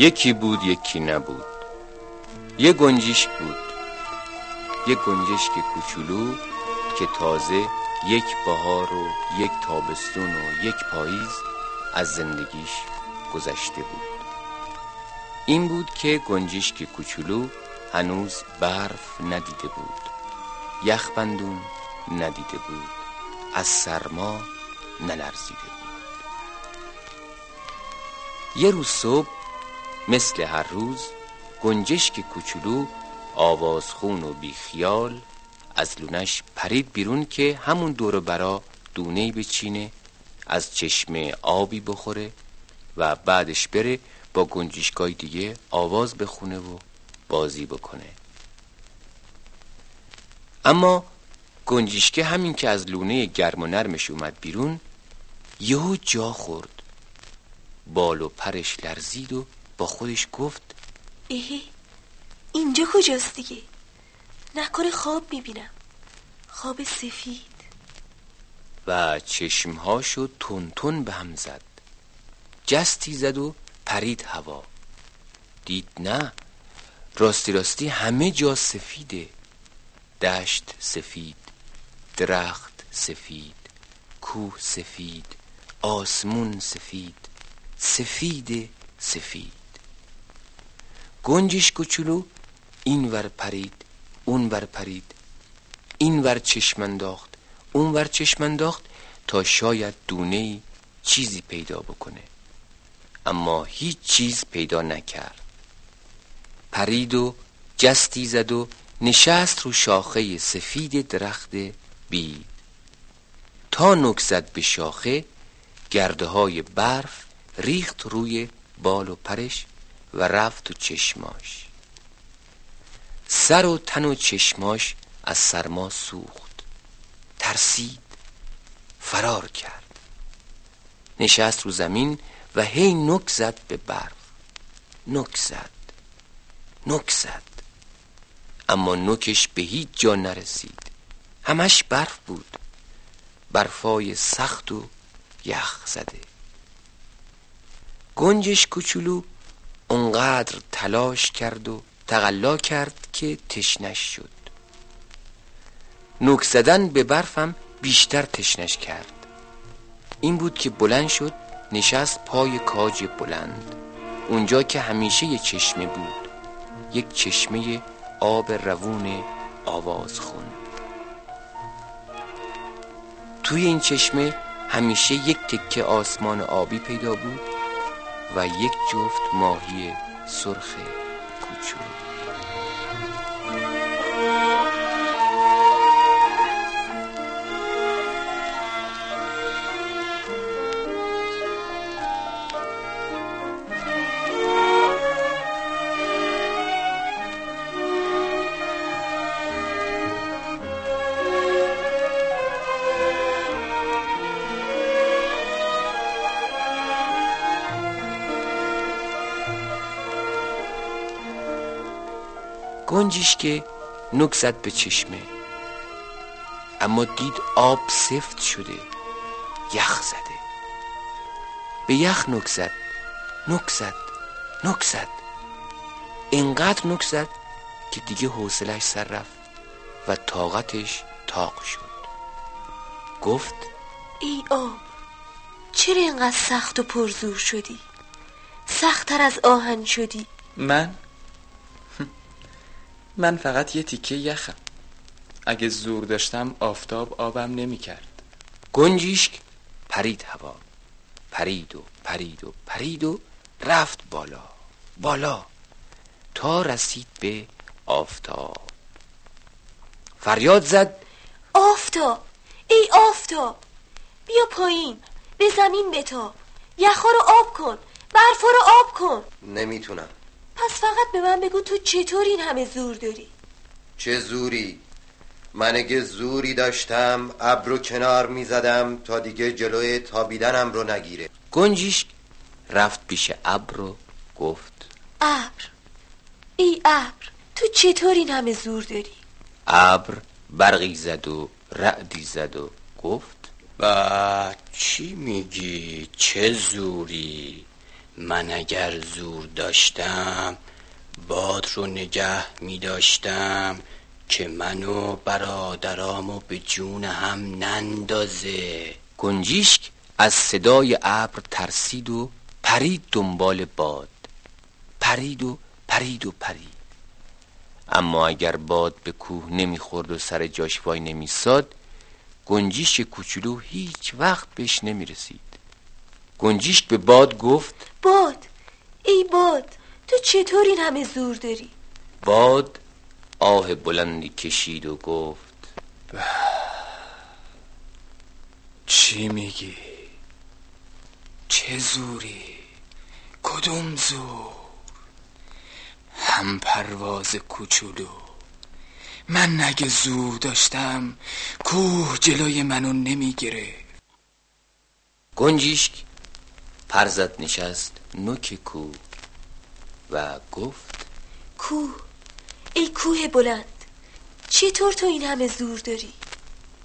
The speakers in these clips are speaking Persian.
یکی بود یکی نبود. یه گنجیش بود. یه گنجشک کوچولو که تازه یک بهار و یک تابستون و یک پاییز از زندگیش گذشته بود. این بود که گنجشک کوچولو هنوز برف ندیده بود. یخبندون ندیده بود. از سرما نلرزیده بود. یه روز صبح مثل هر روز گنجشک کوچولو آوازخون و بیخیال از لونش پرید بیرون که همون دور برا دونه بچینه از چشمه آبی بخوره و بعدش بره با گنجشکای دیگه آواز بخونه و بازی بکنه. اما گنجشکه همین که از لونه گرم و نرمش اومد بیرون یهو جا خورد بال و پرش لرزید و با خودش گفت ای اینجا کجاست دیگه؟ نکنه خواب می‌بینم. خواب سفید. و چشمهاشو تون تون به هم زد. جستی زد و پرید هوا. دید نه راستی راستی همه جا سفیده. دشت سفید درخت سفید کوه سفید آسمون سفید سفید سفید. گنجش کوچولو این ور پرید اون ور پرید. این ور چشم انداخت اون ور چشم انداخت تا شاید دونه چیزی پیدا بکنه. اما هیچ چیز پیدا نکرد. پرید و جستی زد و نشست رو شاخه سفید درخت بید. تا نک زد به شاخه گرده های برف ریخت روی بال و پرش. و رفت تو چشماش. سر و تن و چشماش از سرما سوخت. ترسید. فرار کرد. نشست رو زمین و هی نک زد به برف نک زد. نک زد. اما نکش به هیچ جا نرسید. همش برف بود. برفای سخت و یخ زده. گنجش کوچولو اونقدر تلاش کرد و تقلا کرد که تشنش شد. نوک زدن به برفم بیشتر تشنش کرد. این بود که بلند شد نشست پای کاج بلند. اونجا که همیشه یه چشمه بود یک چشمه آب روون آواز خون توی این چشمه همیشه یک تکه آسمان آبی پیدا بود و یک جفت ماهی سرخ کوچولو. گنجیش که نک زد به چشمه. اما دید آب سفت شده یخ زده. به یخ نک زد نک زد نک زد. اینقدر نک زد که دیگه حوصلش سر رفت و طاقتش تاق شد. گفت ای آب چرا اینقدر سخت و پرزور شدی؟ سختتر از آهن شدی. من؟ من فقط یه تیکه یخم. اگه زور داشتم آفتاب آبم نمی کرد گنجیشک پرید هوا. پرید و پرید و پرید و رفت بالا. بالا. تا رسید به آفتاب. فریاد زد. آفتاب. ای آفتاب. بیا پایین. به زمین بتاب یخا رو آب کن. برفا رو آب کن. نمی‌تونم. پس فقط به من بگو تو چطور این همه زور داری؟ چه زوری؟ من اگه زوری داشتم ابر رو کنار می‌زدم تا دیگه جلوی تابیدنم رو نگیره. گنجیش رفت پیش ابر و گفت ابر ای ابر تو چطور این همه زور داری؟ ابر برقی زد و رعدی زد و گفت با چی میگی؟ چه زوری؟ من اگر زور داشتم باد رو نگه می داشتم که منو برادرامو به جون هم نندازه. گنجیشک از صدای ابر ترسید و پرید دنبال باد. پرید و پرید و پرید. اما اگر باد به کوه نمی‌خورد و سر جاش وای نمیساد گنجیش کوچولو هیچ وقت بهش نمی‌رسید. گنجیشک به باد گفت باد ای باد تو چطور این همه زور داری باد آه بلندی کشید و گفت چی میگی؟ چه زوری؟ کدوم زور؟ هم پرواز کوچولو من نگه زور داشتم کوه جلوی منو نمی‌گیره گنجیشک پرزد نشست نوک کوه و گفت کوه ای کوه بلند چطور تو این همه زور داری؟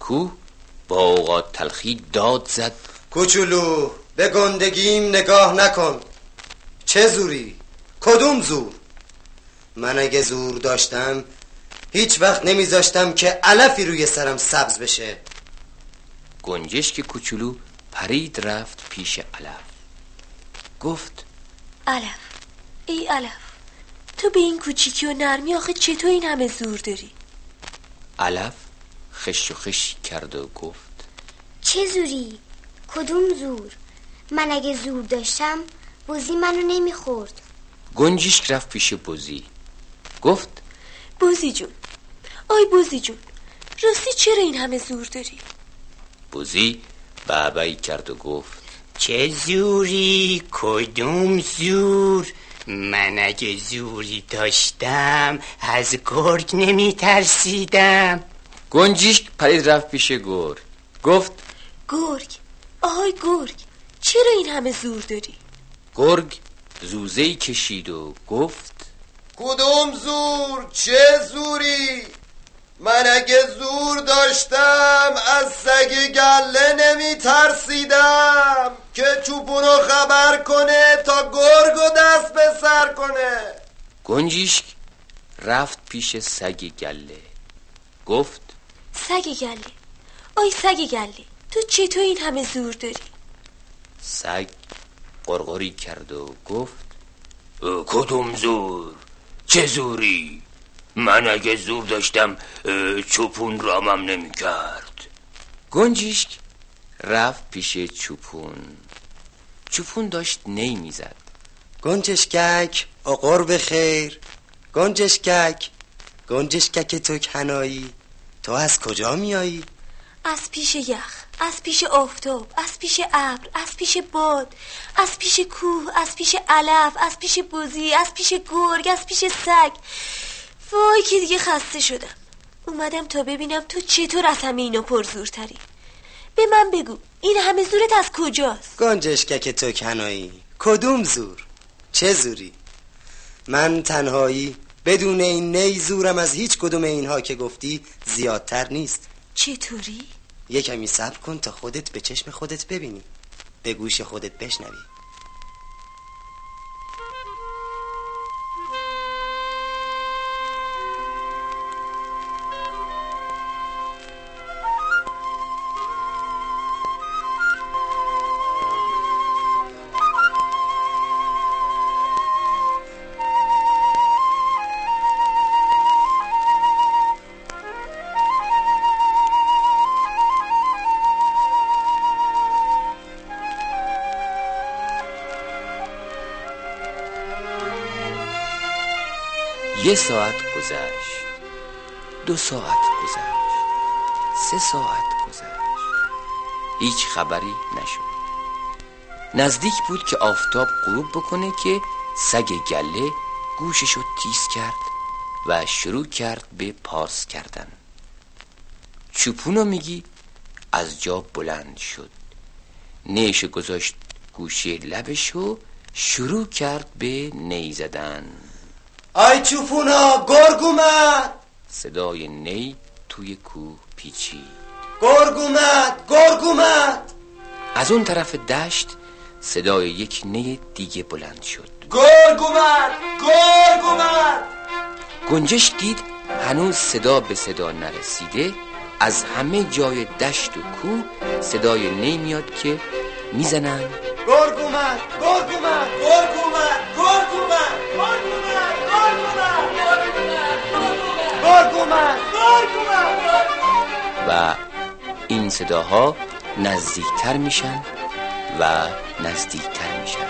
کوه با اوقات تلخی داد زد. کوچولو به گندگیم نگاه نکن. چه زوری؟ کدوم زور؟ من اگه زور داشتم هیچ وقت نمیذاشتم که علفی روی سرم سبز بشه. گنجشک کوچولو پرید رفت پیش علف. گفت علف ای علف تو به این کوچیکی و نرمی آخه چطور این همه زور داری؟ علف خش و خش کرد و گفت چه زوری؟ کدوم زور؟ من اگه زور داشتم بوزی منو نمی‌خورد. گنجیشک رفت پیش بوزی. گفت بوزی جون. آی بوزی جون راستی چرا این همه زور داری؟ بوزی بابایی کرد و گفت چه زوری؟ کدوم زور؟ من اگه زوری داشتم از گرگ نمی ترسیدم گنجیشک پرید رفت پیش گور گفت گرگ آهای گرگ چرا این همه زور داری؟ گرگ زوزهی کشید و گفت کدوم زور؟ چه زوری؟ من اگه زور داشتم از سگ گله نمی ترسیدم که چوبونو خبر کنه تا گرگو دست به سر کنه. گنجیشک رفت پیش سگ گله. گفت سگ گله. آی سگ گله تو چطور این همه زور داری؟ سگ قرقری کرد و گفت کدوم زور؟ چه زوری؟ من اگه زور داشتم چوپون رامم نمی کرد گنجیشک رفت پیش چوپون. چوپون داشت نی می‌زد. گنجشکک آقار به خیر گنجشکک گنجشکک تو کنایی. تو از کجا میایی؟ از پیش یخ از پیش آفتاب از پیش ابر از پیش باد از پیش کوه از پیش علف از پیش بوزی از پیش گرگ از پیش سگ. وای که دیگه خسته شدم. اومدم تا ببینم تو چطور از همه اینا پرزورتری. به من بگو این همه زورت از کجاست گنجشکک تو کنایی کدوم زور؟ چه زوری؟ من تنهایی بدون این نی زورم از هیچ کدوم اینها که گفتی زیادتر نیست چطوری؟ یه کمی صبر کن تا خودت به چشم خودت ببینی به گوش خودت بشنوی یه ساعت گذشت. دو ساعت گذشت. سه ساعت گذشت. هیچ خبری نشد. نزدیک بود که آفتاب غروب بکنه که سگ گله گوششو تیز کرد و شروع کرد به پارس کردن. چوپونو میگی از جا بلند شد. نیش گذاشت گوشه لبش و شروع کرد به نی زدن. آی چوپونا گرگ اومد. صدای نی توی کوه پیچید. گرگ اومد گرگ اومد. از اون طرف دشت صدای یک نی دیگه بلند شد. گرگ اومد گرگ اومد. گنجش دید هنوز صدا به صدا نرسیده. از همه جای دشت و کوه صدای نی میاد که می‌زنن. گرگ اومد گرگ اومد گرگ اومد گرگ اومد گرگ اومد. و این صداها نزدیکتر میشن و نزدیکتر میشن.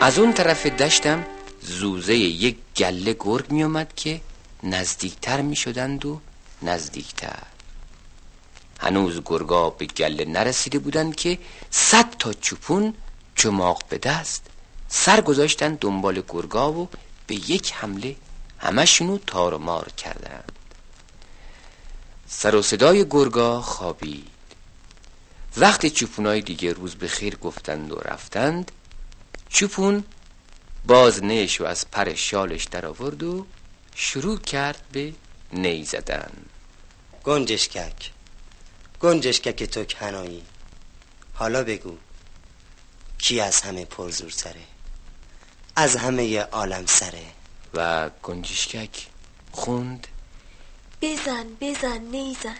از اون طرف دشتم زوزه یک گله گرگ می آمد که نزدیکتر می شدند و نزدیکتر. هنوز گرگا به گله نرسیده بودند که صد تا چوپون چماق به دست سر گذاشتن دنبال گرگا و به یک حمله همشونو تار و مار کردند. سر و صدای گرگا خوابید. وقتی چوپونای دیگه روز به خیر گفتند و رفتند چوپون باز نیش و از پر شالش در آورد و شروع کرد به نی زدن. گنجشکک گنجشکک تو کنایی. حالا بگو کی از همه پرزورتره از همه عالم سره؟ و گنجشکک خوند. بزن بزن نیزن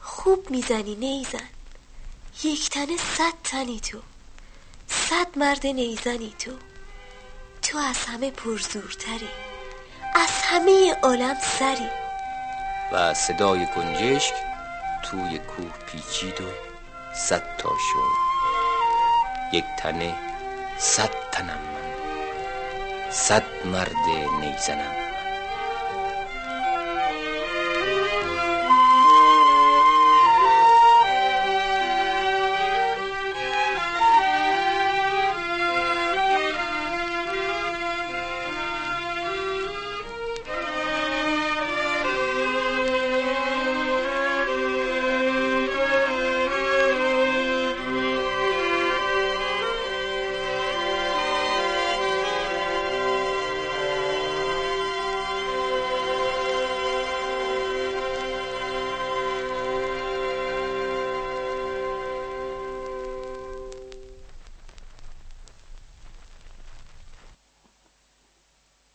خوب می‌زنی نیزن یک تنه صد تنی تو. صد مرد نیزنی تو. تو از همه پرزورتری از همه عالم سری. و صدای گنجشک توی کوه پیچید و صد تا شد. یک تنه صد تنم من. صد مرد نیزنم.